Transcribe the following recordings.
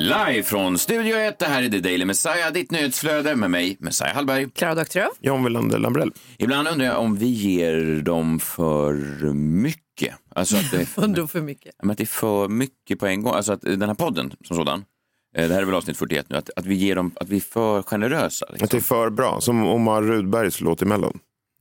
Live från Studio 1, det här är The Daily Messiah, ditt nyhetsflöde med mig, Messiah Hallberg. Klara Doktorow. John Wilander Lambrell. Ibland undrar jag om vi ger dem för mycket. Alltså att det, Vadå för mycket? men att det är för mycket på en gång. Alltså att den här podden som sådan, eh, det här är väl avsnitt 41 nu, att, att vi ger dem, att vi är för generösa. Liksom. Att det är för bra. Som Omar Rudbergs låt i Mellon.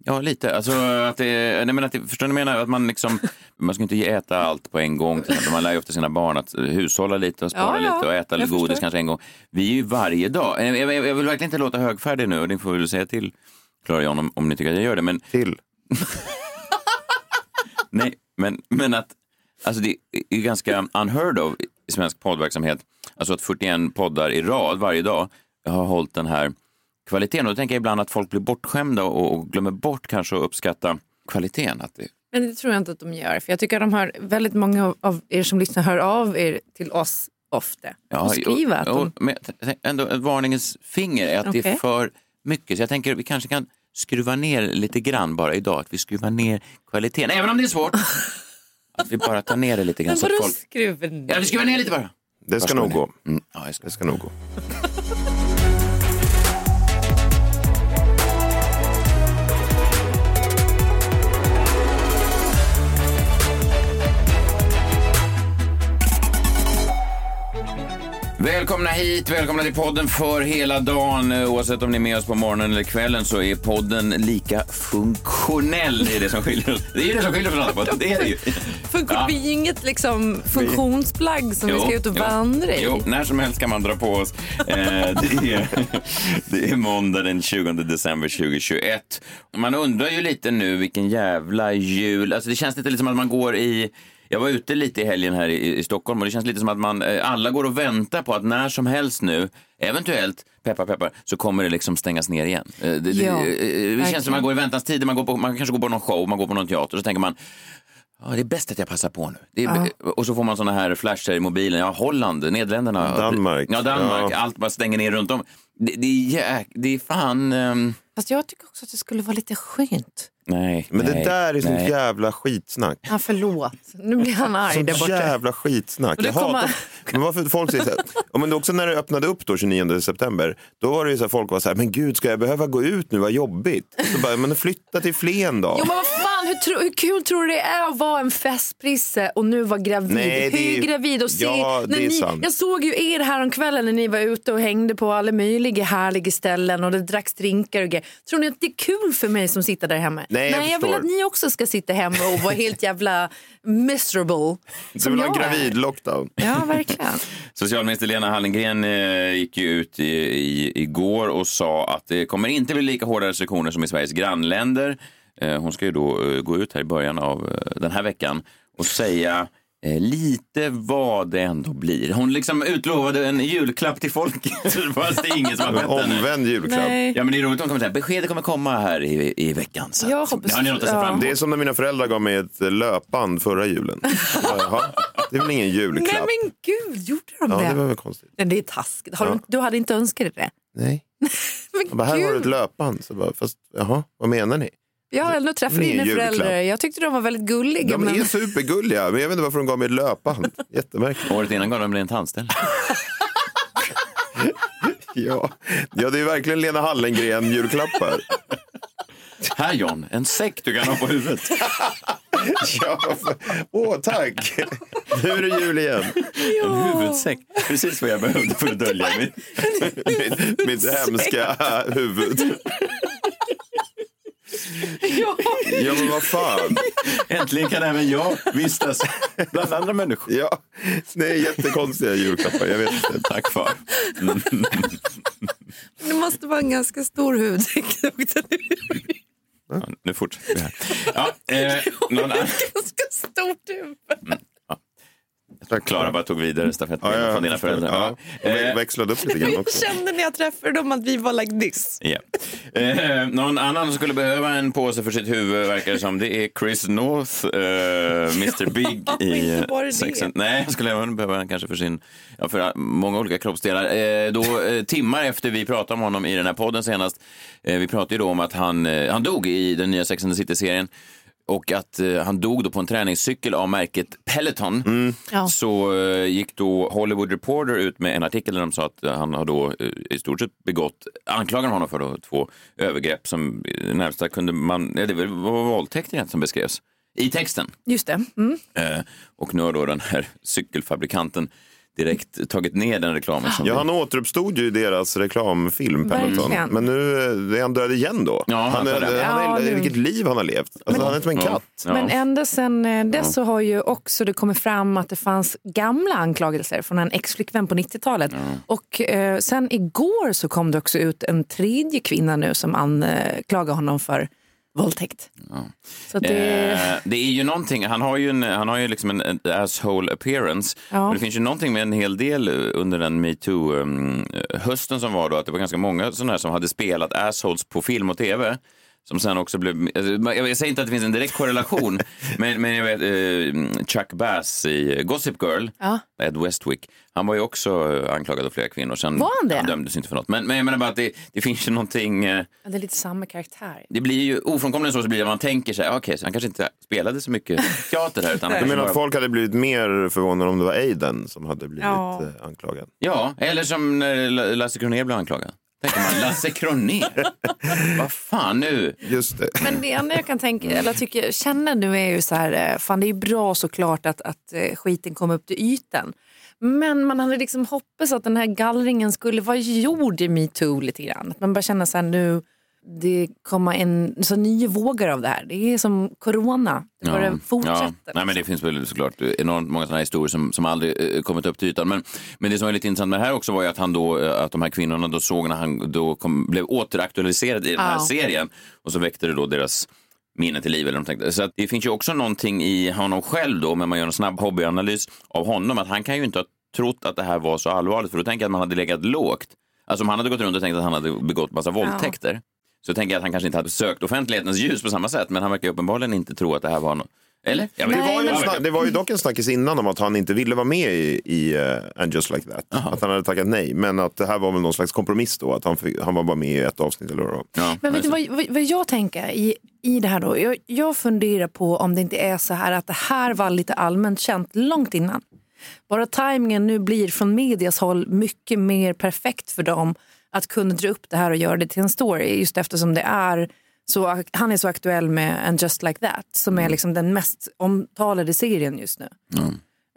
Ja, lite. Alltså, att det, nej, men att det, förstår ni vad jag menar? Att man, liksom, man ska inte ge- äta allt på en gång. Man lär ju ofta sina barn att hushålla lite och spara Ja, ja, lite och äta jag godis förstår. kanske en gång. Vi är ju varje dag. Jag, jag, jag vill verkligen inte låta högfärdig nu och ni får väl säga till Klara John om, om ni tycker att jag gör det. Men, Till. nej, men, men att alltså det är ju ganska unheard of i svensk poddverksamhet. Alltså att 41 poddar i rad varje dag har hållit den här kvaliteten. Och då tänker jag ibland att folk blir bortskämda och, och glömmer bort kanske att uppskatta kvaliteten. Att det, Men det tror jag inte att de gör. För jag tycker att de har, väldigt många av er som lyssnar hör av er till oss ofta. och skriver att de... och, men ändå ett varningens finger är att det är för mycket. Så jag tänker vi kanske kan skruva ner lite grann bara idag. Att vi skruvar ner kvaliteten, även om det är svårt. Att vi bara tar ner det lite grann. Men vadå folk... skruven? Ja, vi skruvar ner lite bara. Det ska nog gå. Mm, ja, jag ska... Det ska nog gå. Välkomna hit, välkomna till podden för hela dagen. Oavsett om ni är med oss på morgonen eller kvällen så är podden lika funktionell. Det är det som skiljer oss. Det är det som skiljer från andra poddar. Det är det ju. Funktion, Ja. Vi är ju inget liksom, funktionsplagg som vi Jo, ska ut och vandra i. Jo, när som helst kan man dra på oss. Eh, det, är, det är måndag den 20 december 2021. Man undrar ju lite nu vilken jävla jul. Alltså det känns lite som att man går i jag var ute lite i helgen här i, i Stockholm och det känns lite som att man, eh, alla går och väntar på att när som helst nu, eventuellt, peppar peppar, så kommer det liksom stängas ner igen. Eh, Det, det, Ja, eh, det känns som att man går i väntans tider, man, går på, man kanske går på någon show, man går på någon teater, så tänker man Ja, det är bäst att jag passar på nu. Det är, Och så får man såna här flasher i mobilen. Ja, Holland, Nederländerna. Danmark. Ja, Danmark. Ja. Allt bara stänger ner runt om. Det, det, är, det är fan... ehm, Fast jag tycker också att det skulle vara lite skönt. Nej, Men nej, det där är sånt nej. jävla skitsnack. Ja, förlåt. Nu blir han arg där Sånt borta. jävla skitsnack. Jag kommer- hatar... Men varför folk säger så här, men också när det öppnade upp då 29 september, då var det ju så här, folk var så här, men gud ska jag behöva gå ut nu, vad jobbigt. Så bara, men flytta till Flen då. Jo men vad fan, hur, tro, hur kul tror du det är att vara en festprisse och nu vara gravid? Nej, det är- Hur gravid och se, Ja, när är ni, sant. Jag såg ju er här om kvällen när ni var ute och hängde på alla möjliga härliga ställen och det dracks drinkar och grejer. Tror ni att det är kul för mig som sitter där hemma? Nej, jag jag vill att ni också ska sitta hemma och vara helt jävla miserable. du vill ha en jag är. gravid-lockdown. Ja, verkligen. Socialminister Lena Hallengren eh, gick ju ut i, i, igår och sa att det kommer inte bli lika hårda restriktioner som i Sveriges grannländer. Eh, hon ska ju då eh, gå ut här i början av eh, den här veckan och säga lite vad det ändå blir. Hon liksom utlovade en julklapp till folket fast det är ingen som har En bett henne. omvänd julklapp. Nej. Ja men det är roligt, hon kommer säga beskedet kommer komma här i, i veckan. Så Jag hoppas- det har ni något att se fram emot. Det är som när mina föräldrar gav mig ett löpband förra julen. Jaha, det är väl ingen Nej julklapp? men gud, gjorde de Ja, det? det var väl konstigt. Men det är taskigt. Har Ja. du, du hade inte önskat dig det? Nej. Men bara, här har du ett löpband. Så bara, fast jaha, vad menar ni? Jag har ändå träffat dina julklapp. föräldrar. Jag tyckte de var väldigt gulliga. De men... är supergulliga, men jag vet inte varför de gav mig ett löpband. Jättemärkligt. Året innan gav de mig en tandställning. Ja. ja, det är verkligen Lena Hallengren-julklappar. Här John, en säck du kan ha på huvudet. Ja, för- åh, tack. Nu är det jul igen. En huvudsäck. Precis vad jag behövde för att dölja. Mitt, mitt hemska huvud. Ja. Ja, men vad fan. Äntligen kan även jag vistas bland andra människor. Ja, det är jättekonstiga julklappar. Jag vet inte. Tack far. Det måste vara en ganska stor hudsäck. Ja, nu fortsätter vi här. Ja, eh, någon annan, ganska stort huvud. Tack. Klara bara tog vidare stafettpinnen Ja, ja, från dina föräldrar. Ja. Vi Eh, växlade upp lite grann Jag också. kände när jag träffade dem att vi var like this. Ja. Eh, någon annan som skulle behöva en påse för sitt huvud verkar det som. Det är Chris North, eh, Mr Big i inte bara det. Sex and- Nej, jag skulle även behöva en kanske för sin, ja, för många olika kroppsdelar. Eh, då, eh, timmar efter vi pratade om honom i den här podden senast, eh, vi pratade ju då om att han, eh, han dog i den nya Sex and the City-serien. Och att eh, han dog då på en träningscykel av märket Peloton. Ja. Så eh, gick då Hollywood Reporter ut med en artikel där de sa att eh, han har då eh, i stort sett begått, anklagar honom för då, två övergrepp som eh, närmsta kunde man, ja, det var var våldtäkt egentligen som beskrevs i texten. Just det. Mm. Eh, och nu har då den här cykelfabrikanten direkt tagit ner den reklamen. Som Ja, han återuppstod ju i deras reklamfilm Peloton. Verkligen. Men nu eh, är han död igen då. Ja, han är, han är han är, Vilket liv han har levt. Alltså, han är som en Ja. katt. Ja. Men ända sedan eh, dess så har ju också det kommit fram att det fanns gamla anklagelser från en ex-flickvän på 90-talet. Och eh, sen igår så kom det också ut en tredje kvinna nu som anklagar honom för våldtäkt. Så att det, Eh, det är ju någonting, han har ju, en, han har ju liksom en, en asshole appearance. Ja. Men det finns ju någonting med en hel del eh, under den metoo-hösten som var då, att det var ganska många sådana här som hade spelat assholes på film och teve. Som sen också blev, alltså, jag säger inte att det finns en direkt korrelation, men, men jag vet eh, Chuck Bass i Gossip Girl, Ja. Ed Westwick, han var ju också eh, anklagad av flera kvinnor. Sen, Var han det? Han dömdes inte för något. Men, men jag menar bara att det, det finns ju någonting, eh, det är lite samma karaktär. det blir ju ofrånkomligen så, så blir det man tänker sig, okej, så han kanske inte spelade så mycket teater här. Utan Du menar att folk hade blivit mer förvånade om det var Aiden som hade blivit Ja. eh, anklagad? Ja, eller som när La- Lasse Kronér blev anklagad. Tänker man, Lasse Kronér? Vad fan nu? Just det. Men det enda jag kan tänka, eller tycker, känna nu är ju så här, eh, fan det är ju bra såklart att, att eh, skiten kom upp till ytan. Men man hade liksom hoppats att den här gallringen skulle vara gjord i metoo lite grann. Att man bara känner så här nu, det kommer en så nya vågor av det här. Det är som corona, det bara fortsätter. Ja. Nej, men det finns väl såklart enormt många sådana historier som, som aldrig eh, kommit upp till ytan. Men, men det som var lite intressant med det här också var ju att, han då, eh, att de här kvinnorna då såg när han då kom, blev återaktualiserad i den här Ja. serien och så väckte det då deras minne till liv. Eller de tänkte. Så det finns ju också någonting i honom själv då, om man gör en snabb hobbyanalys av honom, att han kan ju inte ha trott att det här var så allvarligt, för då tänker jag att man hade legat lågt. Alltså om han hade gått runt och tänkt att han hade begått massa våldtäkter, så tänker jag att han kanske inte hade sökt offentlighetens ljus på samma sätt, men han verkar ju uppenbarligen inte tro att det här var något. Eller? Det var, ju snack, det var ju dock en snackis innan om att han inte ville vara med i, i uh, And just like that. Att han hade tackat nej. Men att det här var väl någon slags kompromiss då. Att han, fick, han var bara med i ett avsnitt eller vad. Ja, Men vet du vad, vad, vad jag tänker i, i det här då? Jag, jag funderar på om det inte är så här att det här var lite allmänt känt långt innan. Bara tajmingen nu blir från medias håll mycket mer perfekt för dem att kunna dra upp det här och göra det till en story. Just eftersom det är så, han är så aktuell med And just like that som är liksom den mest omtalade serien just nu.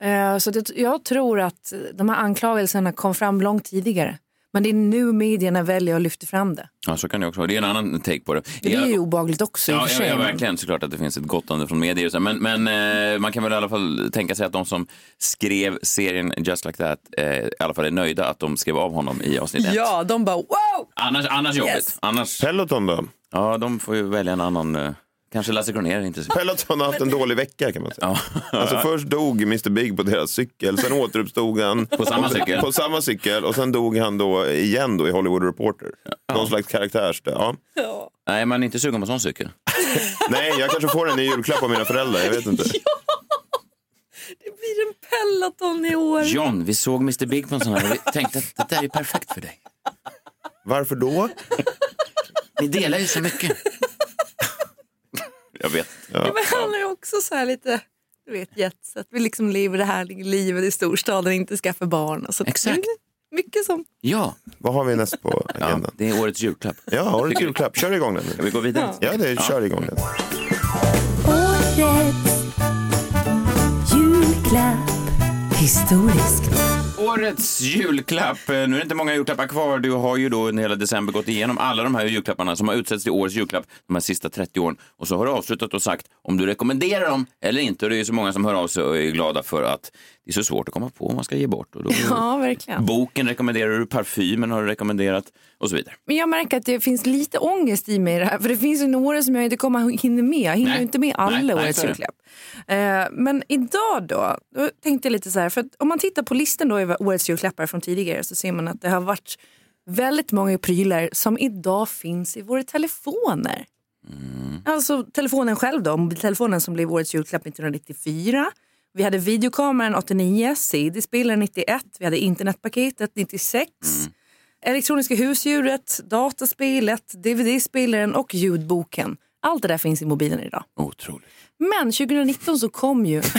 Eh, Så det, jag tror att de här anklagelserna kom fram långt tidigare. Men det är nu medierna väljer att lyfta fram det. Ja, så kan det också vara. Det är en annan take på det. Det är ju obehagligt också i och Ja, för ja, sig. ja, verkligen. Såklart att det finns ett gottande från medier. Men, men eh, man kan väl i alla fall tänka sig att de som skrev serien Just Like That eh, i alla fall är nöjda att de skrev av honom i avsnitt ett. Ja, de bara wow! Annars, annars jobbigt. Yes. Annars, Peloton då? ja, de får ju välja en annan. Eh, kanske Lasse Kronér är intresserad. Peloton har haft en dålig vecka kan man säga. Ja. Alltså först dog Mr Big på deras cykel, sen återuppstod han På samma cykel? på samma cykel och sen dog han då igen då i Hollywood Reporter. Någon slags karaktärs... Ja. Nej, man är inte sugen på en sån cykel. Nej, jag kanske får den i julklapp av mina föräldrar, jag vet inte. Det blir en Peloton i år. John, vi såg Mr Big på en sån här och vi tänkte att det där är perfekt för dig. Varför då? Ni delar ju så mycket. Jag vet. Men han är också så här lite, du vet jetset. Vi liksom lever det här livet i storstaden, inte skaffar barn. Och så Exakt. Det är Mycket som... Ja, Vad har vi näst på ja agendan? det är årets julklapp. Ja, ett julklapp? Kör igång den. Ska vi gå vidare? Ja, det är, kör igång den. Årets julklapp. Historiskt. Årets julklapp. Eh, nu är det inte många julklappar kvar. Du har ju då under hela december gått igenom alla de här julklapparna som har utsetts till årets julklapp de här sista 30 åren. Och så har du avslutat och sagt om du rekommenderar dem eller inte. Och det är ju så många som hör av sig och är glada för att det är så svårt att komma på vad man ska ge bort. Och då, Ja, verkligen. Boken rekommenderar du, parfymen har du rekommenderat och så vidare. Men jag märker att det finns lite ångest i mig i det här. För det finns ju några som jag inte kommer hinna med. Jag hinner Nej. inte med alla Nej, årets julklapp. Eh, men idag då, då tänkte jag lite så här. För om man tittar på listan då över årets julklappar från tidigare så ser man att det har varit väldigt många prylar som idag finns i våra telefoner. Alltså telefonen själv då, mobiltelefonen som blev årets julklapp 1994. Vi hade videokameran 89, CD-spelaren 91, vi hade internetpaketet 96. Elektroniska husdjuret, dataspelet, DVD-spelaren och ljudboken. Allt det där finns i mobilen idag. Otroligt. Men 2019 så kom ju...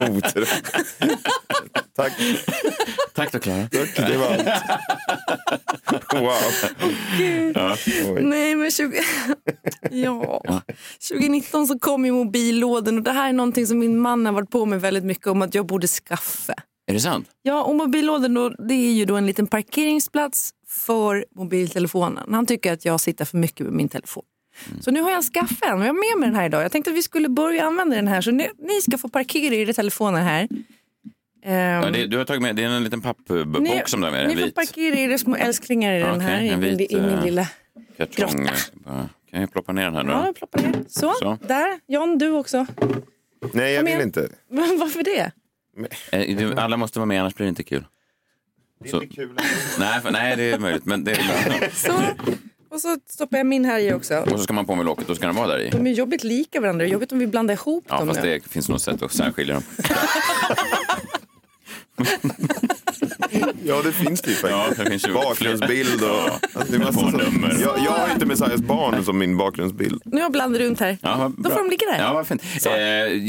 Otroligt. Tack. Tack då Klara. Tack, det var allt. Wow. Oj. Nej men 20... ja. 2019 så kom ju mobillådan och det här är någonting som min man har varit på mig väldigt mycket om att jag borde skaffa. Är det sant? Ja, och mobillådan då, det är ju då en liten parkeringsplats för mobiltelefonen. Han tycker att jag sitter för mycket med min telefon. Så nu har jag skaffat en och jag har med mig den här idag. Jag tänkte att vi skulle börja använda den här så ni, ni ska få parkera era telefoner här. Ehm, Ja, det, du har tagit med, det är en liten pappbok ni, som du har med dig, Ni en får vit parkera era små älsklingar i den Okej, här, i, min, vit, i min eh, lilla... kartong. grotta. Kan jag ploppa ner den här nu? Ja, ploppar ner. Så, Så. där. John, du också. Nej, jag vill inte. Varför det? Eh, du, Alla måste vara med, annars blir det inte kul. Det Så- är inte kul. Nej, för, nej, det är möjligt. Men det är, Så. Och så stoppar jag min här i också. och så ska man på med locket, då ska den vara där i. De är jobbigt lika varandra. Jobbigt om vi blandar ihop Ja, dem fast nu. det finns nog sätt att särskilja dem. Ja, det finns det ju Ja, faktiskt. det finns ju Bakgrundsbild och... Alltså, det är jag, jag har inte Messiahs barn som min bakgrundsbild. Nu har jag blandat runt här. Ja, Då får de ligga där. Ja, vad fint. Eh,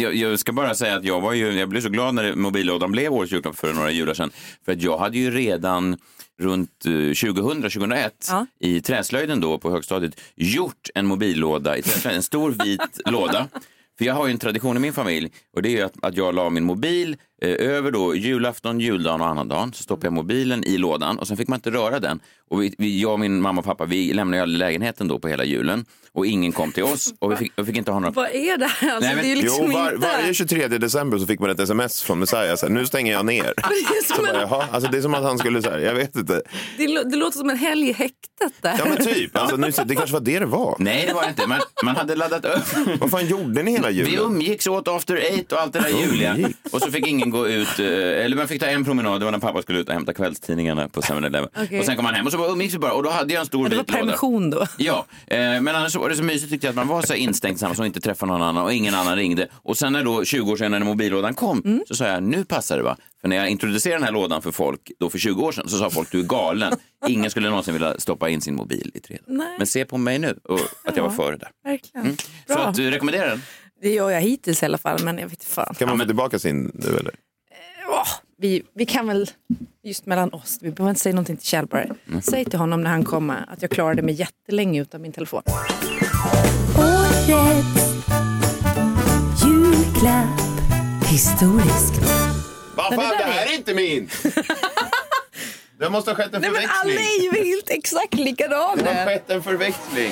jag, jag ska bara säga att jag, var ju, jag blev så glad när mobillådan blev årets julklapp för några jular sedan. För att jag hade ju redan runt eh, 2000-2001 Ja. i träslöjden då på högstadiet gjort en mobillåda i träslöjden, en stor vit låda. För jag har ju en tradition i min familj och det är att, att jag la min mobil eh, över då julafton, juldagen och annandagen. Så stoppade jag mobilen i lådan och sen fick man inte röra den. Och vi, vi, jag och min mamma och pappa vi lämnade aldrig lägenheten då på hela julen och ingen kom till oss och vi fick, vi fick inte ha några Vad är det här? Alltså, Nej, men- det är ju liksom Jo, var, inte... varje 23 december så fick man ett sms från Messiah. Så här, nu stänger jag ner. Det, är som bara, en, Jaha, alltså det är som att han skulle säga, jag vet inte. det, det låter som en helg i häktet där. Ja men typ, alltså, nu, det kanske var det det var. Nej, det var det inte. Man, man hade laddat upp. Vad fan gjorde ni hela Vi julen? umgicks åt after eight och allt det där juliga. Och så fick ingen gå ut, eh, eller man fick ta en promenad, det var när pappa skulle ut och hämta kvällstidningarna på 7-Eleven. Okej. Och sen kom han hem och så umgicks vi bara och då hade jag en stor Ja, det var vit låda. permission då. Ja, eh, men annars så var det så mysigt tyckte jag att man var så instängd tillsammans och inte träffade någon annan och ingen annan ringde. Och sen när då 20 år sedan när mobillådan kom Mm. så sa jag nu passar det va. För när jag introducerade den här lådan för folk då för 20 år sedan så sa folk du är galen. Ingen skulle någonsin vilja stoppa in sin mobil i trädet. Men se på mig nu och att jag var före där. Verkligen. Så Bra. att du rekommenderar den? Det gör jag hittills i alla fall, men jag vet inte fan. Kan man få tillbaka sin nu eller? Åh, vi, vi kan väl, just mellan oss, vi behöver inte säga någonting till Kjell bara. Mm. Säg till honom när han kommer att jag klarade mig jättelänge utan min telefon. Årets julklapp. Historiskt. Vad fan, det här är inte min! Det måste ha skett en Nej men alla förväxling. är ju helt exakt Det har likadana. skett en förväxling.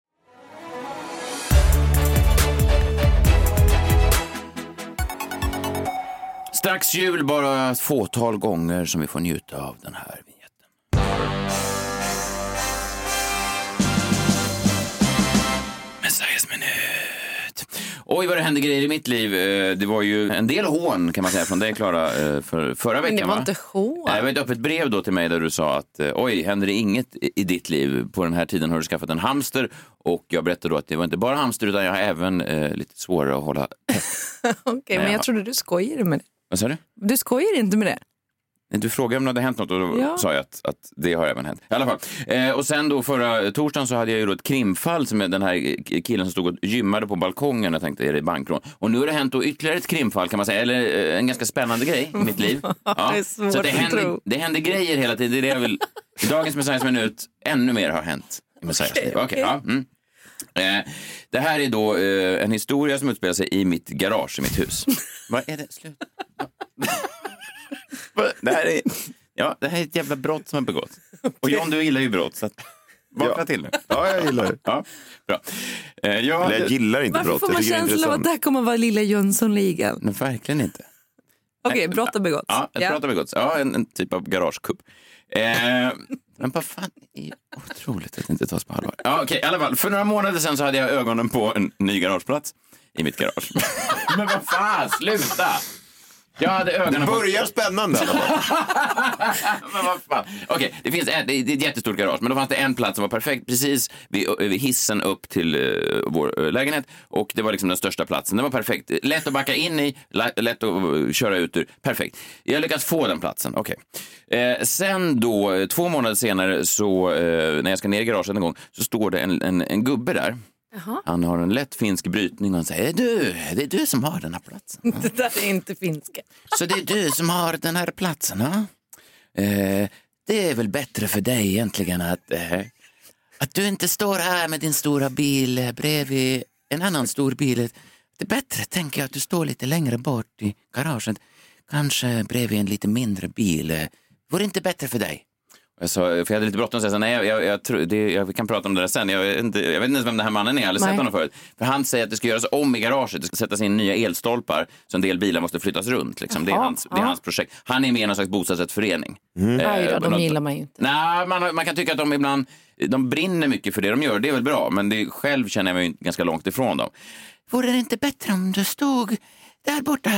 Strax jul, bara ett fåtal gånger som vi får njuta av den här vignetten. Messiahs minut. Oj, vad det hände grejer i mitt liv. Eh, Det var ju en del hån kan man säga från dig, Klara, eh, för förra veckan. Men det var va? inte hån. Eh, Det var ett öppet brev då till mig där du sa att oj, händer det inget i ditt liv? På den här tiden har du skaffat en hamster och jag berättade då att det var inte bara hamster utan jag har även eh, lite svårare att hålla Okej, men Nej, jag ja. trodde du skojade med det. Vad sa du? Du skojar inte med det? Du frågade om det hade hänt något och då Ja. sa jag att, att det har även hänt. I alla fall. Eh, och sen då förra torsdagen så hade jag ju då ett krimfall som den här killen som stod och gymmade på balkongen och tänkte är det bankrån? Och nu har det hänt då ytterligare ett krimfall kan man säga, eller eh, en ganska spännande grej i mitt liv. Ja. Det så det händer, det händer grejer hela tiden. Det är det jag vill. I dagens Messiahs minut, ännu mer har hänt i Messiahs liv. Okej, ja. Mm. Eh, det här är då eh, en historia som utspelar sig i mitt garage i mitt hus. Vad är det? Sluta. Det här är, ja, det här är ett jävla brott som har begåtts. Och John, du gillar ju brott. Så att, vakna Ja. till nu. Ja, jag gillar det. Ja, bra. Eh, ja, Eller jag gillar inte Varför brott. får Jag man känslan av att det här kommer att vara lilla Jönssonligan? men verkligen inte. Okej, brott har begåtts. Ja, ett brott har begåtts. Ja, en, en typ av garagekupp. Eh, men vad fan, det är otroligt att det inte tas på allvar. Ja, okej, i alla fall. För några månader sedan så hade jag ögonen på en ny garageplats i mitt garage. men vad fan, sluta! Jag hade ögonen på... Börjar spännande. alla fall. men vad fan. Okej, det finns ett, det är ett jättestort garage, men då fanns det en plats som var perfekt precis vid, vid hissen upp till eh, vår eh, lägenhet och det var liksom den största platsen. Den var perfekt. Lätt att backa in i, lätt att eh, köra ut ur. Perfekt. Jag lyckas få den platsen. Okej. Eh, sen då, två månader senare, så eh, när jag ska ner i garaget en gång, så står det en, en, en gubbe där. Han har en lätt finsk brytning och han säger, du, det är du som har den här platsen. Det där är inte finska. Så det är du som har den här platsen? Eh, det är väl bättre för dig egentligen att, eh, att du inte står här med din stora bil eh, bredvid en annan stor bil. Det är bättre, tänker jag, att du står lite längre bort i garaget. Kanske bredvid en lite mindre bil. Eh, Vore inte bättre för dig? Jag, sa, för jag hade lite bråttom jag sa nej, jag, jag, jag, tror, det, jag vi kan prata om det där sen. Jag, vet inte, jag vet inte ens vem den här mannen är, jag har aldrig Nej. sett honom förut. För han säger att det ska göras om i garaget, det ska sättas in nya elstolpar så en del bilar måste flyttas runt. Liksom. Det, är hans, det är hans projekt. Han är med i någon slags bostadsrättsförening. Eh, Aj då, de något- gillar man ju inte. Nej, man, man kan tycka att de ibland de brinner mycket för det de gör, det är väl bra, men det, själv känner jag mig ganska långt ifrån dem. Vore det inte bättre om du stod där borta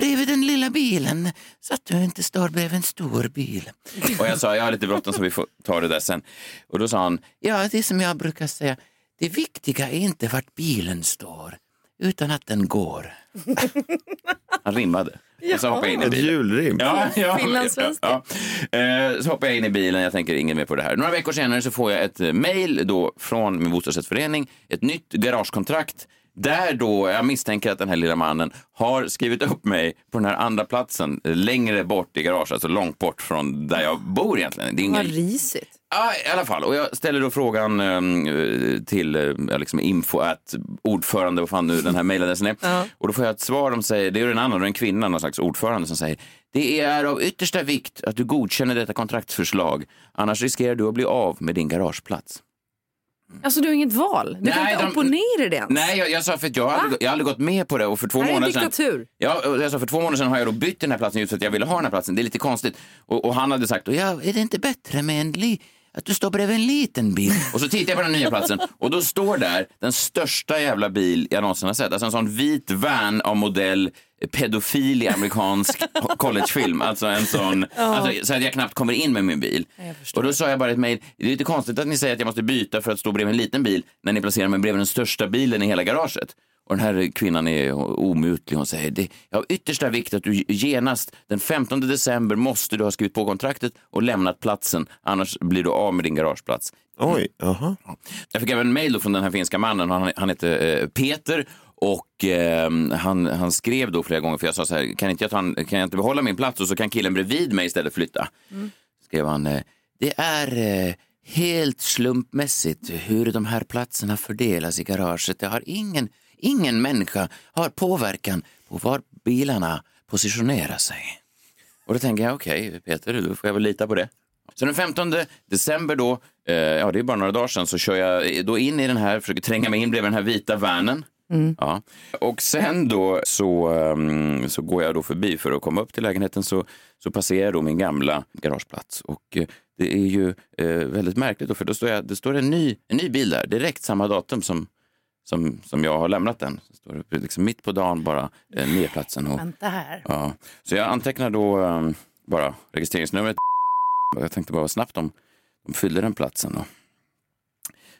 bredvid den lilla bilen så att du inte står bredvid en stor bil? Och jag sa, jag har lite bråttom så vi får ta det där sen. Och då sa han, ja det är som jag brukar säga, det viktiga är inte vart bilen står, utan att den går. Han rimmade. Och så hoppade jag in i Ett bilen. julrim. Ja, ja, Finlandssvenska. ja. Eh, Så hoppar jag in i bilen, jag tänker ingen mer på det här. Några veckor senare så får jag ett eh, mejl då från min bostadsrättsförening, ett nytt garagekontrakt där då jag misstänker att den här lilla mannen har skrivit upp mig på den här andra platsen längre bort i garaget, alltså långt bort från där jag bor egentligen. Det är Vad ingen... risigt. Ja, i alla fall. Och jag ställer då frågan eh, till eh, liksom info att ordförande, vad fan nu den här mejladressen är. Och då får jag ett svar, de säger, det är en annan, en kvinna, någon slags ordförande som säger det är av yttersta vikt att du godkänner detta kontraktsförslag, annars riskerar du att bli av med din garageplats. Alltså du har inget val. Du kan Nej, inte de- opponera det ens. Nej, jag, jag sa för att jag har, aldrig, jag har aldrig gått med på det och för två en månader sedan... Ja, och jag sa för två månader sedan har jag då bytt den här platsen just för att jag ville ha den här platsen. Det är lite konstigt. Och, och han hade sagt, ja, är det inte bättre med en li- att du står bredvid en liten bil? Och så tittar jag på den nya platsen och då står där den största jävla bil jag någonsin har sett. Alltså en sån vit van av modell pedofil i amerikansk collegefilm. Alltså en sån, alltså, så att jag knappt kommer in med min bil. Och då sa jag bara ett mejl, det är lite konstigt att ni säger att jag måste byta för att stå bredvid en liten bil när ni placerar mig bredvid den största bilen i hela garaget. Och den här kvinnan är omutlig. Hon säger det är av yttersta vikt att du genast den 15 december måste du ha skrivit på kontraktet och lämnat platsen. Annars blir du av med din garageplats. Oj, jaha. Jag fick även mejl från den här finska mannen. Han, han heter eh, Peter och eh, han, han skrev då flera gånger för jag sa så här, kan inte jag, ta en, kan jag inte behålla min plats och så kan killen bredvid mig istället flytta? Skrev han, eh, det är eh, helt slumpmässigt hur de här platserna fördelas i garaget. Det har ingen, ingen människa har påverkan på var bilarna positionerar sig. Och då tänker jag, okej Peter, då får jag väl lita på det. Så den 15 december då, eh, ja det är bara några dagar sedan, så kör jag då in i den här, försöker tränga mig in bredvid den här vita vanen. Ja. Och sen då så, ehm, så går jag då förbi för att komma upp till lägenheten så, så passerar jag då min gamla garageplats. Och eh, det är ju eh, väldigt märkligt då, för då står jag, det står en ny, en ny bil där, direkt samma datum som som, som jag har lämnat den. Så står det liksom mitt på dagen bara eh, nedplatsen. Och, Vänta här. ja. Så jag antecknar då eh, bara registreringsnumret. Jag tänkte bara snabbt om de fyllde den platsen. Och.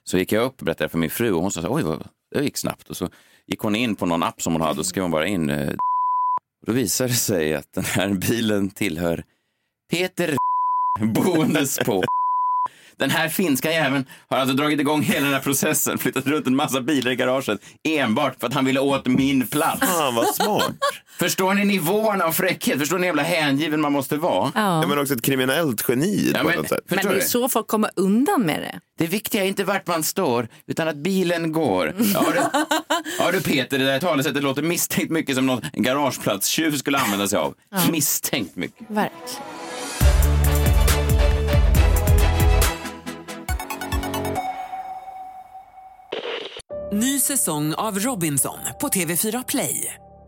Så gick jag upp och berättade för min fru och hon sa oj, vad, det gick snabbt. Och så gick hon in på någon app som hon hade och skrev hon bara in. Eh, då visade det sig att den här bilen tillhör Peter boendes på den här finska jäveln har alltså dragit igång hela den här processen, flyttat runt en massa bilar i garaget enbart för att han ville åt min plats. Fan vad smart. Förstår ni nivåerna av fräckhet? Förstår ni hur jävla hängiven man måste vara? Ja. men också ett kriminellt geni Ja, på men- något sätt. Men det är du? så folk kommer undan med det. Det viktiga är inte vart man står, utan att bilen går. Ja du, ja, du Peter, det där talesättet låter misstänkt mycket som något en garageplatstjuv skulle använda sig av. Misstänkt mycket. Verkligen. Ny säsong av Robinson på TV4 Play.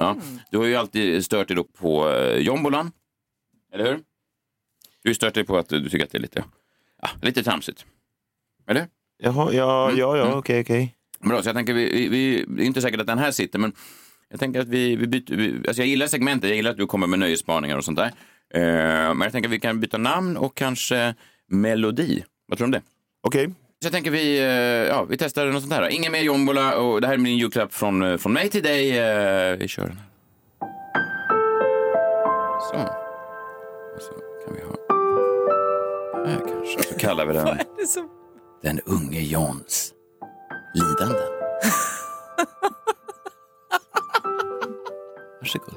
Ja, du har ju alltid stört dig då på uh, jombolan. Eller hur? Du har ju stört dig på att du tycker att det är lite, ja, lite tramsigt. Eller? Jaha, ja, ja, ja, Mm. okej, okej. Bra, så jag tänker, vi, vi, vi, det är inte säkert att den här sitter, men jag tänker att vi, vi byter, vi, alltså jag gillar segmentet, jag gillar att du kommer med nöjesspaningar och sånt där. Eh, men jag tänker att vi kan byta namn och kanske melodi. Vad tror du om det? Okej. Så jag tänker vi, eh, ja, vi testar något sånt här. Ingen mer jombola och det här är min julklapp från, eh, från mig till dig. Eh, Vi kör den här. Så. Och så kan vi ha här kanske. Så kallar vi den Den unge Johns lidanden. Varsågod.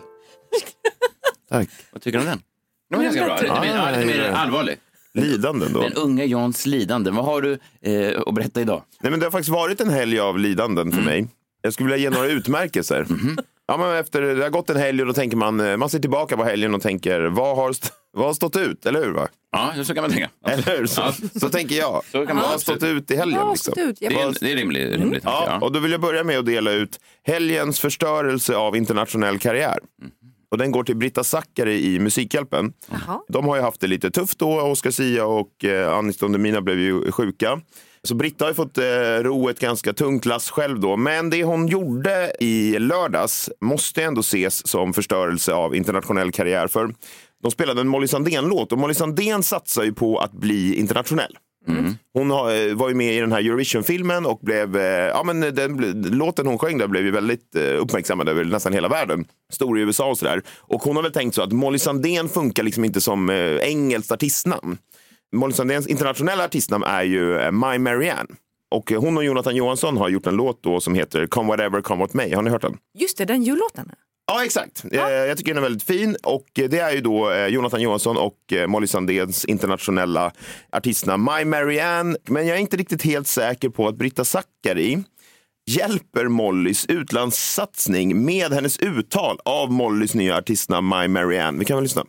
Tack. Vad tycker du om den? Den var ganska bra. Lite mer, lite mer allvarlig. Lidanden då? Den unge Johns lidanden. Vad har du eh, att berätta idag? Nej, men det har faktiskt varit en helg av lidanden Mm. för mig. Jag skulle vilja ge några utmärkelser. Mm-hmm. Ja, men efter, det har gått en helg och då tänker man, eh, man ser tillbaka på helgen och tänker, vad har, st- vad har stått ut? Eller hur? Va? Ja, så kan man tänka. Eller hur? Så, Ja. så tänker jag. Så kan man vad har absolut. stått ut i helgen? Liksom? ut? Det är, det är rimligt. rimligt Ja, ja. och då vill jag börja med att dela ut helgens förstörelse av internationell karriär. Och den går till Britta Zackari i Musikhjälpen. De har ju haft det lite tufft då. Oscar Sia och eh, Anis Don Demina blev ju sjuka. Så Britta har ju fått eh, ro ett ganska tungt lass själv då. Men det hon gjorde i lördags måste ändå ses som förstörelse av internationell karriär. För de spelade en Molly Sandén-låt och Molly Sandén satsar ju på att bli internationell. Hon har, eh, var ju med i den här Eurovision-filmen och blev, eh, ja men den, låten hon sjöng där blev ju väldigt eh, uppmärksammad över nästan hela världen. Stor i USA och sådär. Och hon har väl tänkt så att Molly Sandén funkar liksom inte som engelskt artistnamn. Molly Sandéns internationella artistnamn är ju My Marianne. Och hon och Jonathan Johansson har gjort en låt då som heter Come Whatever Come What May. Har ni hört den? Just det, den jullåten. Ja, exakt. Eh, Jag tycker den är väldigt fin. Och det är ju då eh, Jonathan Johansson och eh, Molly Sandéns internationella artistnamn My Marianne. Men jag är inte riktigt helt säker på att Britta Zackari hjälper Mollys utlandssatsning med hennes uttal av Mollys nya artistnamn My Marianne. Vi kan väl lyssna.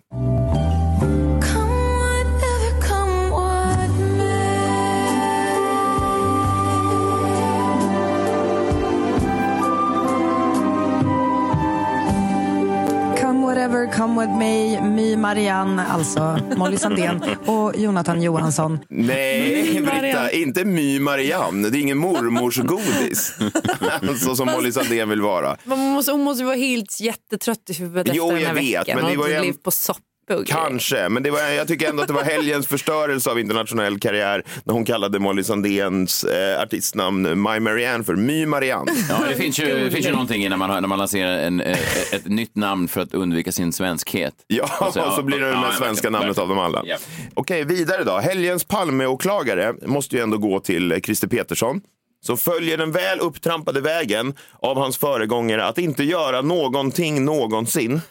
Come with me, My Marianne, alltså Molly Sandén och Jonathan Johansson. Nej, Britta, inte My Marianne. Det är ingen mormors godis. alltså som Molly Sandén vill vara. Man måste, hon måste vara helt jättetrött i huvudet Jo, efter den jag här vet, veckan. men det Hon var har ju inte en- levt på soppa Kanske, men det var, jag tycker ändå att det var helgens förstörelse av internationell karriär när hon kallade Molly Sandéns eh, artistnamn My Marianne för My Marianne. Ja, det finns ju, det finns ju någonting när man, när man lanserar en, eh, ett nytt namn för att undvika sin svenskhet. Ja, Och så, blir det det ja, mest svenska namnet av dem alla. Ja. Okej, vidare då. Helgens Palmeåklagare måste ju ändå gå till Christer Petersson som följer den väl upptrampade vägen av hans föregångare att inte göra någonting någonsin.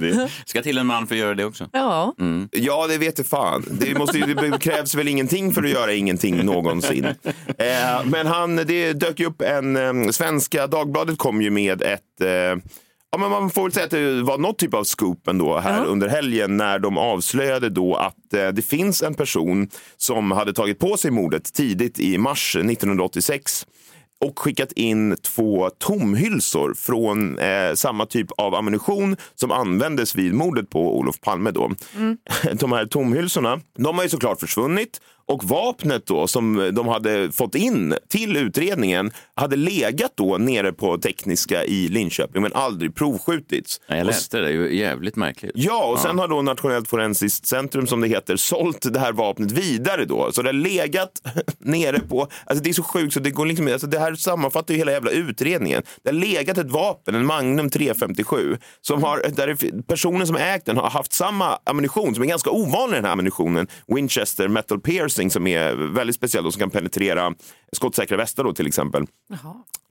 det ska till en man för att göra det också. Ja. Ja, det vet jag fan. Det, måste, det krävs väl ingenting för att göra ingenting någonsin. Eh, men han, det dök ju upp en... Eh, Svenska Dagbladet kom ju med ett... Eh, ja, men man får väl säga att det var något typ av scoop ändå här under helgen när de avslöjade då att eh, det finns en person som hade tagit på sig mordet tidigt i mars 1986 och skickat in två tomhylsor från eh, samma typ av ammunition som användes vid mordet på Olof Palme. Då. De här tomhylsorna de har ju såklart försvunnit och vapnet då som de hade fått in till utredningen hade legat då nere på Tekniska i Linköping men aldrig provskjutits. Ja, Jag läste det, det är ju jävligt märkligt. Ja, och sen har då Nationellt forensiskt centrum som det heter sålt det här vapnet vidare då. Så det har legat nere på, alltså det är så sjukt så det går liksom, alltså det här sammanfattar ju hela jävla utredningen. Det har legat ett vapen, en Magnum 357, som har, där personen som ägt den har haft samma ammunition som är ganska ovanlig den här ammunitionen, Winchester Metal Piercing som är väldigt speciell och som kan penetrera skottsäkra västar då till exempel.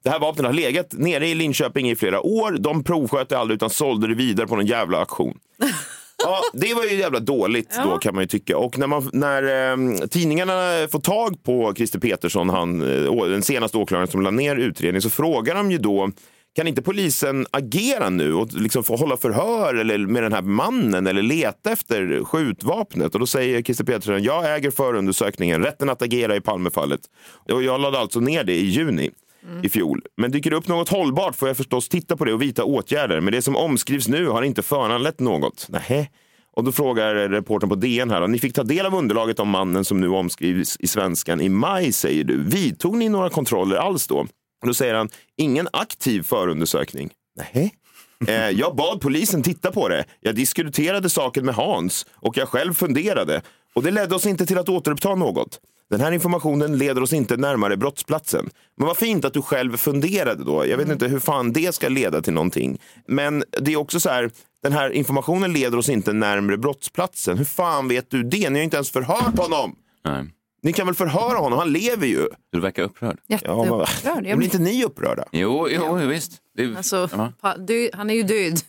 Det här vapnet har legat nere i Linköping i flera år. De provsköt det aldrig utan sålde det vidare på någon jävla auktion. Ja, det var ju jävla dåligt då kan man ju tycka. Och när, man, när eh, tidningarna får tag på Christer Petersson, han, eh, den senaste åklagaren som la ner utredningen, så frågar de ju då kan inte polisen agera nu och liksom få hålla förhör eller med den här mannen eller leta efter skjutvapnet? Och då säger Christer Petersson, jag äger förundersökningen, rätten att agera i Palmefallet. Och jag lade alltså ner det i juni i fjol. Men dyker det upp något hållbart får jag förstås titta på det och vidta åtgärder. Men det som omskrivs nu har inte föranlett något. Nähä. Och då frågar reportern på DN här, ni fick ta del av underlaget om mannen som nu omskrivs i svenskan i maj, säger du. Vidtog ni några kontroller alls då? Och då säger han, ingen aktiv förundersökning. Nähä. Eh, jag bad polisen titta på det. Jag diskuterade saken med Hans och jag själv funderade. Och det ledde oss inte till att återuppta något. Den här informationen leder oss inte närmare brottsplatsen. Men vad fint att du själv funderade då. Jag vet inte hur fan det ska leda till någonting. Men det är också så här, den här informationen leder oss inte närmare brottsplatsen. Hur fan vet du det? Ni har inte ens förhört honom. Nej. Ni kan väl förhöra honom? Han lever ju. Du verkar upprörd. Jätteupprörd. men, Jag blir inte ni upprörda? Jo, jo visst. Det, Alltså, Ja. pa- dö- han är ju död.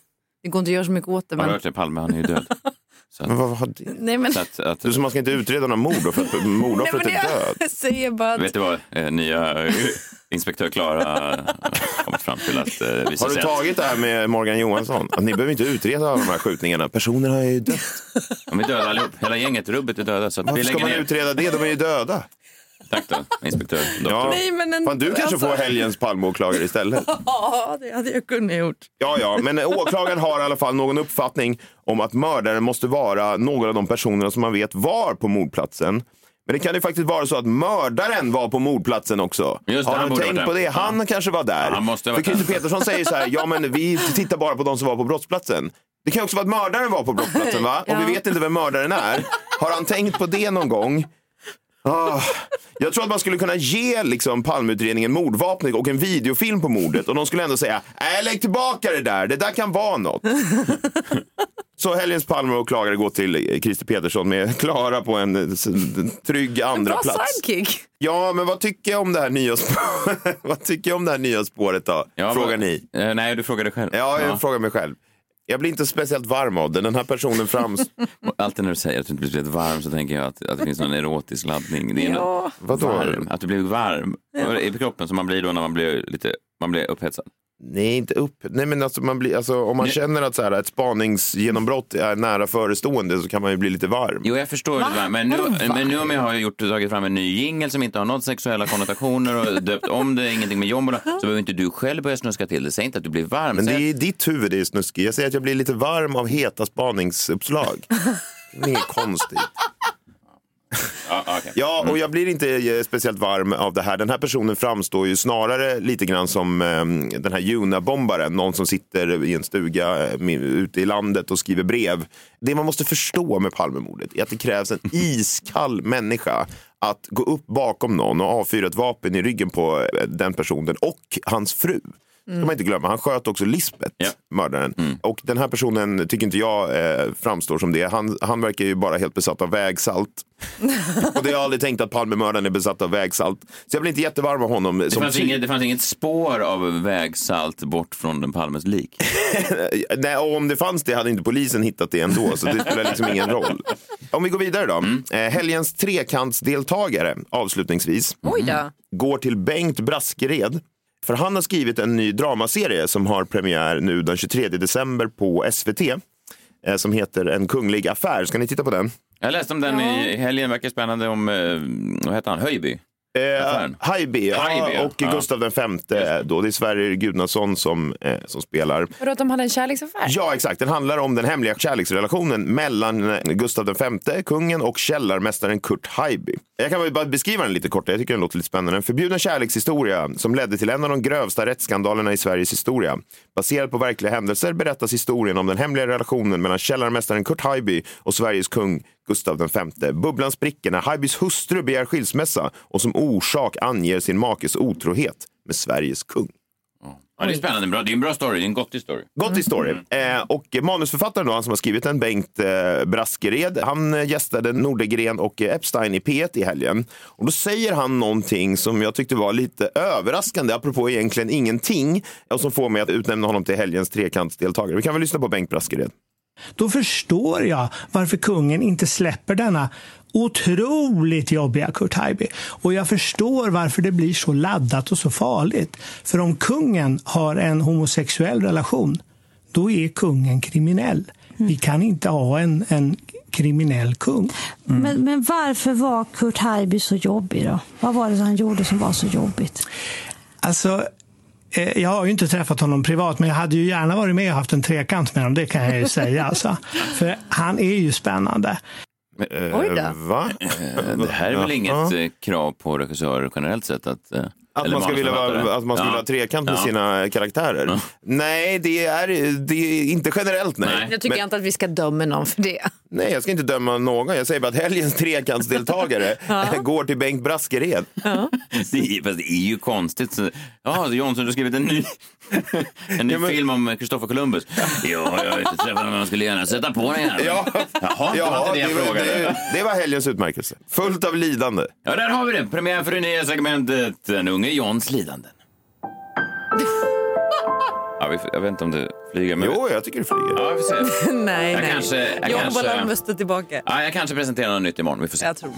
Det går inte att göra så mycket åt det. Har du Men... hört det? Palme, han är ju död. Så att, Men vad har det? Nej, men... så att, att, Du, så man ska inte utreda några mord för att mordoffret är men död? jag säger bara att... vet du vad eh, nya inspektör Klara har kommit fram till att eh, visar Har du tagit det här med Morgan Johansson? Att ni behöver inte utreda alla de här skjutningarna. Personerna är ju döda. de är döda allihop. Hela gänget, rubbet är döda. Så att vi Varför ska man ner. utreda det? De är ju döda. Tack då, inspektör. Doktor. Ja. Nej, men en- Fan, du kanske alltså- får helgens Palmeåklagare istället. Ja, det hade jag kunnat gjort. Ja, ja, men åklagaren har i alla fall någon uppfattning om att mördaren måste vara någon av de personerna som man vet var på mordplatsen. Men det kan ju faktiskt vara så att mördaren var på mordplatsen också. Just det, har han du tänkt på det? Han kanske var där. Ja, han måste ha För varit där. Christer Petersson säger så här, ja men vi tittar bara på de som var på brottsplatsen. Det kan ju också vara att mördaren var på brottsplatsen va? Och vi vet inte vem mördaren är. Har han tänkt på det någon gång? Ah, jag tror att man skulle kunna ge liksom, Palmeutredningen mordvapnet och en videofilm på mordet och de skulle ändå säga, nej lägg tillbaka det där, det där kan vara något. Så helgens Palmeåklagare går till eh, Christer Petersson med Klara på en eh, trygg andra Bra plats. sidekick. Ja, men vad tycker jag om det här nya spåret? vad tycker jag om det här nya spåret då? Ja, Frågar ni? Eh, nej, du frågade själv. Ja, jag frågar mig själv. Jag blir inte speciellt varm av det. Den här personen frams... Och Alltid när du säger att du inte blir speciellt varm så tänker jag att, att det finns någon erotisk laddning. Det är Ja. Vadå? varm, att du blir varm i kroppen som man blir då när man blir lite man blir upphetsad. Nej, inte upp. Nej, men alltså, man blir, alltså, om man Nej. känner att så här, ett spaningsgenombrott är nära förestående så kan man ju bli lite varm. Jo, jag förstår det. va? Men nu, men nu om jag har gjort, tagit fram en ny jingel som inte har några sexuella konnotationer och döpt om det, ingenting med jombola, så behöver inte du själv börja snuska till det. Säg inte att du blir varm. Men det är ditt huvud det är snuskigt. Jag säger att jag blir lite varm av heta spaningsuppslag. Det är inget konstigt. Ja. Ja, Mm. och jag blir inte eh, speciellt varm av det här. Den här personen framstår ju snarare lite grann som eh, den här Juna-bombaren. Någon som sitter i en stuga eh, ute i landet och skriver brev. Det man måste förstå med Palmemordet är att det krävs en iskall människa att gå upp bakom någon och avfyra ett vapen i ryggen på eh, den personen och hans fru. Ska man inte glömma. Han sköt också Lisbeth, mördaren. Och den här personen tycker inte jag eh, framstår som det. Han, han verkar ju bara helt besatt av vägsalt. Och det har jag aldrig tänkt att Palmemördaren är besatt av vägsalt. Så jag blir inte jättevarm av honom. Det som fanns, inget, det fanns inget spår av vägsalt bort från den Palmes lik. Nej, och om det fanns det hade inte polisen hittat det ändå, så det spelar liksom ingen roll. Om vi går vidare då. Eh, helgens trekantsdeltagare, avslutningsvis, Oj då. går till Bengt Braskered. För han har skrivit en ny dramaserie som har premiär nu den 23 december på SVT. Eh, som heter En kunglig affär. Ska ni titta på den? Jag läste om den i helgen, verkar spännande om, eh, vad heter han, Höjby? Eh, Haijby ja, och Ja. Gustav den femte. Då. Det är Sverrir Gudnason som, eh, som spelar. Vadå att de hade en kärleksaffär? Ja, exakt. Den handlar om den hemliga kärleksrelationen mellan eh, Gustav V, kungen, och källarmästaren Kurt Haijby. Jag kan bara beskriva den lite kort. Jag tycker den låter lite spännande. En förbjuden kärlekshistoria som ledde till en av de grövsta rättsskandalerna i Sveriges historia. Baserad på verkliga händelser berättas historien om den hemliga relationen mellan källarmästaren Kurt Haijby och Sveriges kung Gustav V. Bubblan spricker när Haijbys hustru begär skilsmässa och som orsak anger sin makes otrohet med Sveriges kung. Ja, det är spännande, bra. det är en bra story, det är en gottig story. Gott story. Eh, och manusförfattaren då, han som har skrivit den, Bengt eh, Braskered, han eh, gästade Nordegren och eh, Epstein i P1 i helgen. Och då säger han någonting som jag tyckte var lite överraskande, apropå egentligen ingenting, och som får mig att utnämna honom till helgens trekantsdeltagare. Vi kan väl lyssna på Bengt Braskered. Då förstår jag varför kungen inte släpper denna otroligt jobbiga Kurt Haijby. Och jag förstår varför det blir så laddat och så farligt. För om kungen har en homosexuell relation, då är kungen kriminell. Vi kan inte ha en, en kriminell kung. Men, men varför var Kurt Haijby så jobbig då? Vad var det han gjorde som var så jobbigt? Alltså, jag har ju inte träffat honom privat, men jag hade ju gärna varit med och haft en trekant med honom, det kan jag ju säga. Alltså. För han är ju spännande. Oj då. Va? Eh, Det här är väl inget eh, krav på regissörer generellt sett? Att, eh, Att man ska vilja, vara, att man ska Ja. ha trekant med Ja. sina karaktärer. Nej, det är, det är inte generellt. Nej. Jag tycker Men- inte att vi ska döma någon för det. Nej, jag ska inte döma någon. Jag säger bara att helgens trekantsdeltagare går till Bengt Braskered. Det är, fast det är ju konstigt. Så- Ja, Jonsson, du har skrivit en ny, en ny film om Kristoffer Columbus. Ja, jag har inte träffat honom, men jag skulle gärna sätta på den här. Ja, Jaha, det var ja inte det jag frågade. det, det var helgens utmärkelse. Fullt av lidande. Ja, där har vi det. Premiär för det nya segmentet Den unge Johns lidanden. Ja, vi, jag vet inte om det flyger. Men... Jo, jag tycker det flyger. Ja, vi får se. nej, Jag nej. kanske- jag jag kanske- bollar möstet tillbaka. Ja, jag kanske presenterar något nytt imorgon. Vi får se. Jag tror det.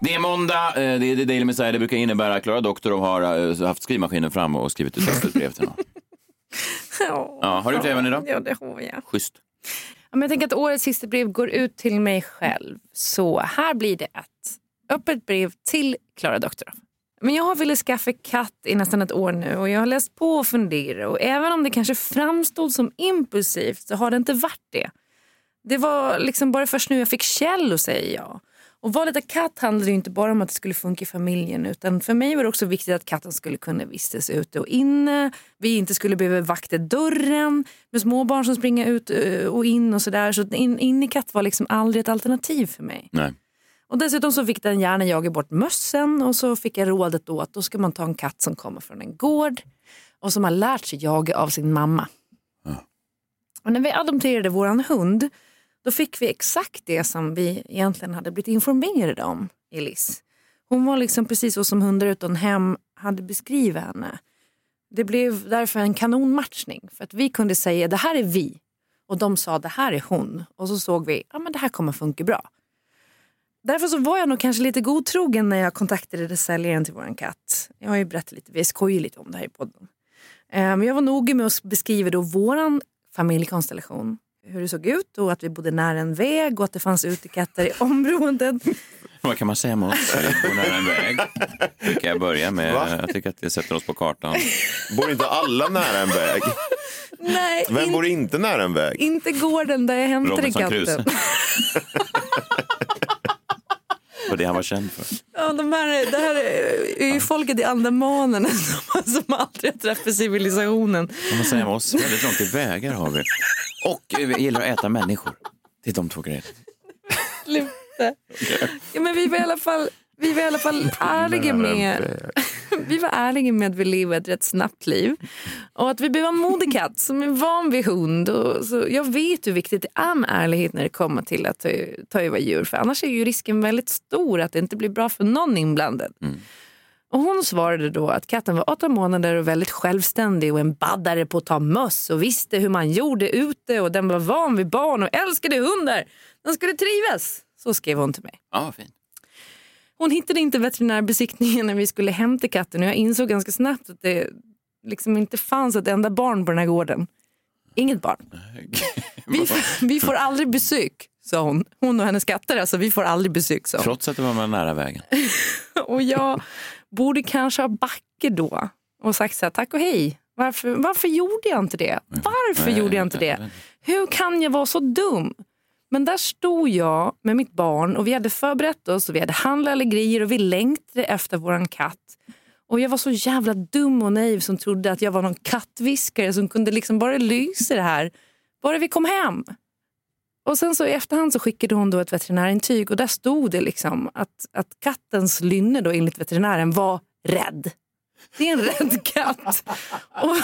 Det är måndag, eh, det är The Daily Messiah. Det brukar innebära att Klara Doktorov har eh, haft skrivmaskinen fram och skrivit ett öppet brev till någon. Ja, har du gjort det även idag? Ja, det har jag. Schysst. Ja, men jag tänker att årets sista brev går ut till mig själv. Så här blir det ett öppet brev till Klara Doktorov. Men jag har velat skaffa katt i nästan ett år nu och jag har läst på och funderat och även om det kanske framstod som impulsivt så har det inte varit det. Det var liksom bara först nu jag fick Kjell att säga ja. Och valet av katt handlade ju inte bara om att det skulle funka i familjen utan för mig var det också viktigt att katten skulle kunna vistas ute och inne. Vi inte skulle behöva vakta dörren med små barn som springer ut eh, och in och sådär. Så in, innekatt var liksom aldrig ett alternativ för mig. Nej. Och dessutom så fick den gärna jaga bort mössen och så fick jag rådet då att då ska man ta en katt som kommer från en gård och som har lärt sig jaga av sin mamma. Och när vi adopterade våran hund då fick vi exakt det som vi egentligen hade blivit informerade om Elis. Hon var liksom precis så som hundar utan hem hade beskrivit henne. Det blev därför en kanonmatchning för att vi kunde säga det här är vi och de sa det här är hon och så såg vi ja men det här kommer funka bra. Därför så var jag nog kanske lite godtrogen när jag kontaktade säljaren till våran katt. Jag har ju berättat lite, vi skojar lite om det här i podden. Men jag var noga med att beskriva då våran familjekonstellation. Hur det såg ut och att vi bodde nära en väg och att det fanns utekatter i området. Vad kan man säga om oss? Vi bor nära en väg. Brukar jag börja med. Va? Jag tycker att det sätter oss på kartan. Bor inte alla nära en väg? Nej, Vem in, bor inte nära en väg? inte gården där jag hämtade Robinson katten. Och det han var känd för. Ja, de här, det här är ju folket i Andamanerna som, som aldrig har träffat civilisationen. Kan man säga om oss? Väldigt långt till vägar har vi. Och vi gillar att äta människor. Det är de två grejerna. Sluta. Ja, men vi var i alla fall, vi var i alla fall ärliga med vi var ärliga med att vi lever ett rätt snabbt liv. Och att vi behöver en modig katt som är van vid hund. Och så jag vet hur viktigt det är med ärlighet när det kommer till att ta, ta över djur. För annars är ju risken väldigt stor att det inte blir bra för någon inblandad. Och hon svarade då att katten var åtta månader och väldigt självständig och en baddare på att ta möss och visste hur man gjorde ute och den var van vid barn och älskade hundar. Den skulle trivas. Så skrev hon till mig. Ja, fint. Hon hittade inte veterinärbesiktningen när vi skulle hämta katten och jag insåg ganska snabbt att det liksom inte fanns ett enda barn på den här gården. Inget barn. Vi, vi får aldrig besök, sa hon. Hon och hennes katter, alltså, vi får aldrig besök, sa hon. Trots att det var med nära vägen. Och jag borde kanske ha backat då och sagt så här, tack och hej. Varför, varför gjorde jag inte det? Varför Nej, gjorde jag inte det? Hur kan jag vara så dum? Men där stod jag med mitt barn och vi hade förberett oss och vi hade handlat alla grejer och vi längtade efter våran katt. Och jag var så jävla dum och naiv som trodde att jag var någon kattviskare som kunde liksom bara lysa det här. Bara vi kom hem. Och sen så i efterhand så skickade hon då ett veterinärintyg och där stod det liksom att, att kattens lynne då enligt veterinären var rädd. Det är en rädd katt. Och,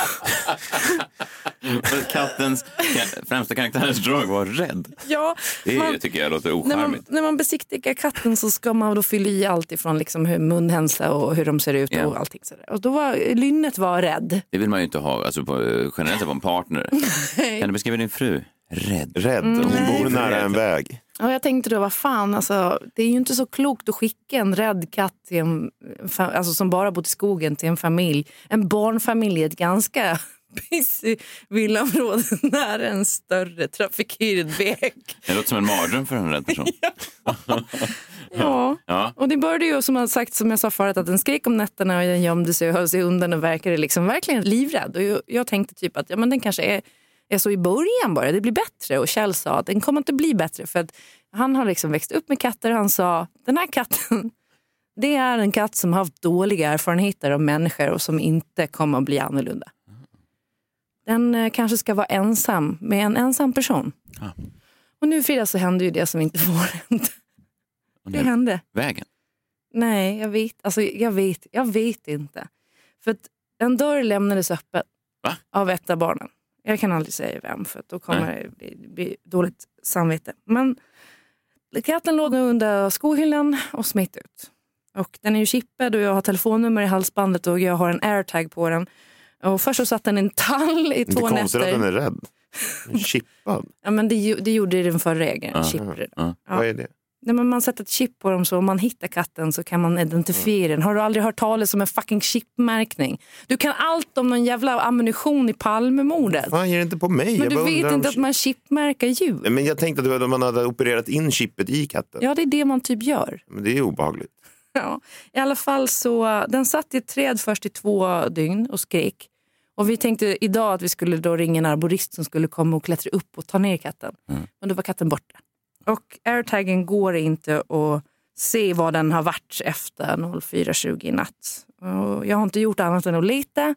kattens ka- främsta karaktärsdrag var rädd. ja, Det man- tycker jag låter när, man, ocharmigt. när man besiktigar katten så ska man då fylla i allt ifrån liksom hur munhälsa och hur de ser ut Ja. och allting sådär. Och då var lynnet var rädd. Det vill man ju inte ha alltså på, generellt på en partner. Kan du beskriva din fru? Rädd. Rädd. Mm. Hon bor nära en väg. Och jag tänkte då, vad fan, alltså, det är ju inte så klokt att skicka en rädd katt till en, alltså, som bara bott i skogen till en familj, en barnfamilj i ett ganska busy villaområde nära en större trafikerad väg. Det låter som en mardröm för en rädd person. Ja. Ja. Och det började ju som jag sagt, som jag sa förut, att den skrek om nätterna och den gömde sig och höll sig undan och verkade liksom verkligen livrädd. Och jag, jag tänkte typ att ja, men den kanske är, är så i början bara, det blir bättre. Och Kjell sa att den kommer inte bli bättre för att han har liksom växt upp med katter. Han sa, den här katten, det är en katt som har haft dåliga erfarenheter av människor och som inte kommer att bli annorlunda. Den eh, kanske ska vara ensam med en ensam person. Och nu Frida så hände ju det som inte får hända. Det hände. Vägen. Nej, jag vet, alltså, jag vet, jag vet inte. För att en dörr lämnades öppen av ett av barnen. Jag kan aldrig säga vem för att då kommer det bli, bli dåligt samvete. Men katten låg nu under skohyllan och smitt ut. Och den är ju chippad och jag har telefonnummer i halsbandet och jag har en airtag på den. Och först så satt den i en tall i Det är två konstigt nätter. att den är rädd. Chippad. Ja, men det, det gjorde den förra ägaren. Chippade den. ja. Ja. Vad är det? Nej, men man sätter ett chip på dem så om man hittar katten så kan man identifiera den. Har du aldrig hört talas om en fucking chipmärkning? Du kan allt om någon jävla ammunition i Palmemordet. Fan, ge det inte på mig. Men Jag du vet inte att man chipmärkar djur? Nej, Men jag tänkte att man hade opererat in chippet i katten. Ja, det är det man typ gör. Men det är obehagligt. Ja. I alla fall så, den satt i ett träd först i två dygn och skrek. Och vi tänkte idag att vi skulle då ringa en arborist som skulle komma och klättra upp och ta ner katten. Men då var katten borta. Och airtagen går inte att se vad den har varit efter 04.20 i natt. Och jag har inte gjort annat än att leta.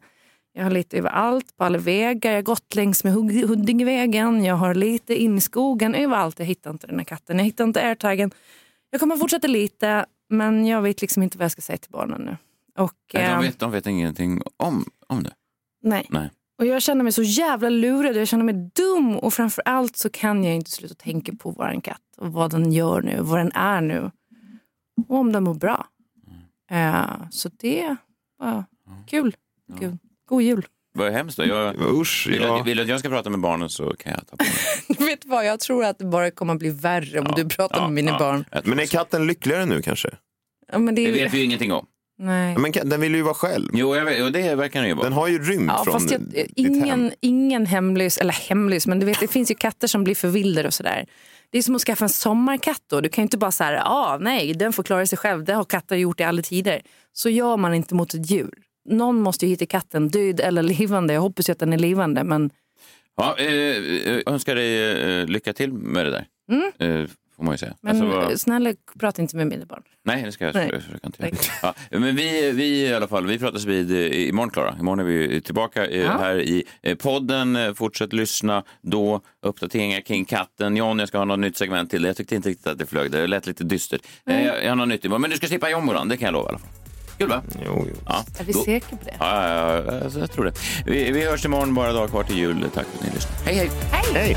Jag har letat överallt, på alla vägar. Jag har gått längs med Hud- Huddingevägen. Jag har letat in i skogen, överallt. Jag hittar inte den här katten. Jag hittar inte airtagen. Jag kommer fortsätta leta, men jag vet liksom inte vad jag ska säga till barnen nu. Och, Nej, de, vet, de vet ingenting om, om det. nej. Nej. Och jag känner mig så jävla lurad, jag känner mig dum och framför allt så kan jag inte sluta tänka på vår katt och vad den gör nu, vad den är nu och om den mår bra. Eh, så det var kul. Gud. God jul. Vad hemskt då. Jag, Usch, vill, ja. du, vill att jag ska prata med barnen så kan jag ta på mig. Vet vad, jag tror att det bara kommer att bli värre om du pratar Ja, med mina ja. barn. Men är katten lyckligare nu kanske? Ja, men det, Det vet vi ju ingenting om. Nej. Men kan- den vill ju vara själv. Jo, jag vet, och det verkar den ju vara. Den har ju rymt Ja, från fast jag, ditt hem. ingen, ingen hemlös, eller hemlös, men du vet det finns ju katter som blir förvildade och sådär. Det är som att skaffa en sommarkatt då. Du kan ju inte bara säga, ah, nej, den får klara sig själv. Det har katter gjort i alla tider. Så gör man inte mot ett djur. Någon måste ju hitta katten, död eller levande. Jag hoppas ju att den är levande, men Ja, eh, eh, önskar dig eh, lycka till med det där. Mm. Eh, får man ju säga. Men Alltså, vad- snälla prata inte med mina barn. Nej, det ska jag Nej. försöka inte göra. Ja, men vi, vi i alla fall, vi pratas vid eh, imorgon, Klara. Imorgon är vi tillbaka eh, Ja. här i eh, podden. Fortsätt lyssna då. Uppdateringar kring katten. John, jag ska ha något nytt segment till dig. Jag tyckte inte riktigt att det flög. Det lät lite dystert. Eh, Jag, jag har något nytt imorgon. Men du ska slippa John det kan jag lova i alla fall. Kul va? Jo, jo. Ja. Är vi Då- säkra på det? Ja, ja, ja, jag tror det. Vi, vi hörs imorgon, bara dag kvar till jul. Tack för att ni lyssnade. Hej, hej! Hej!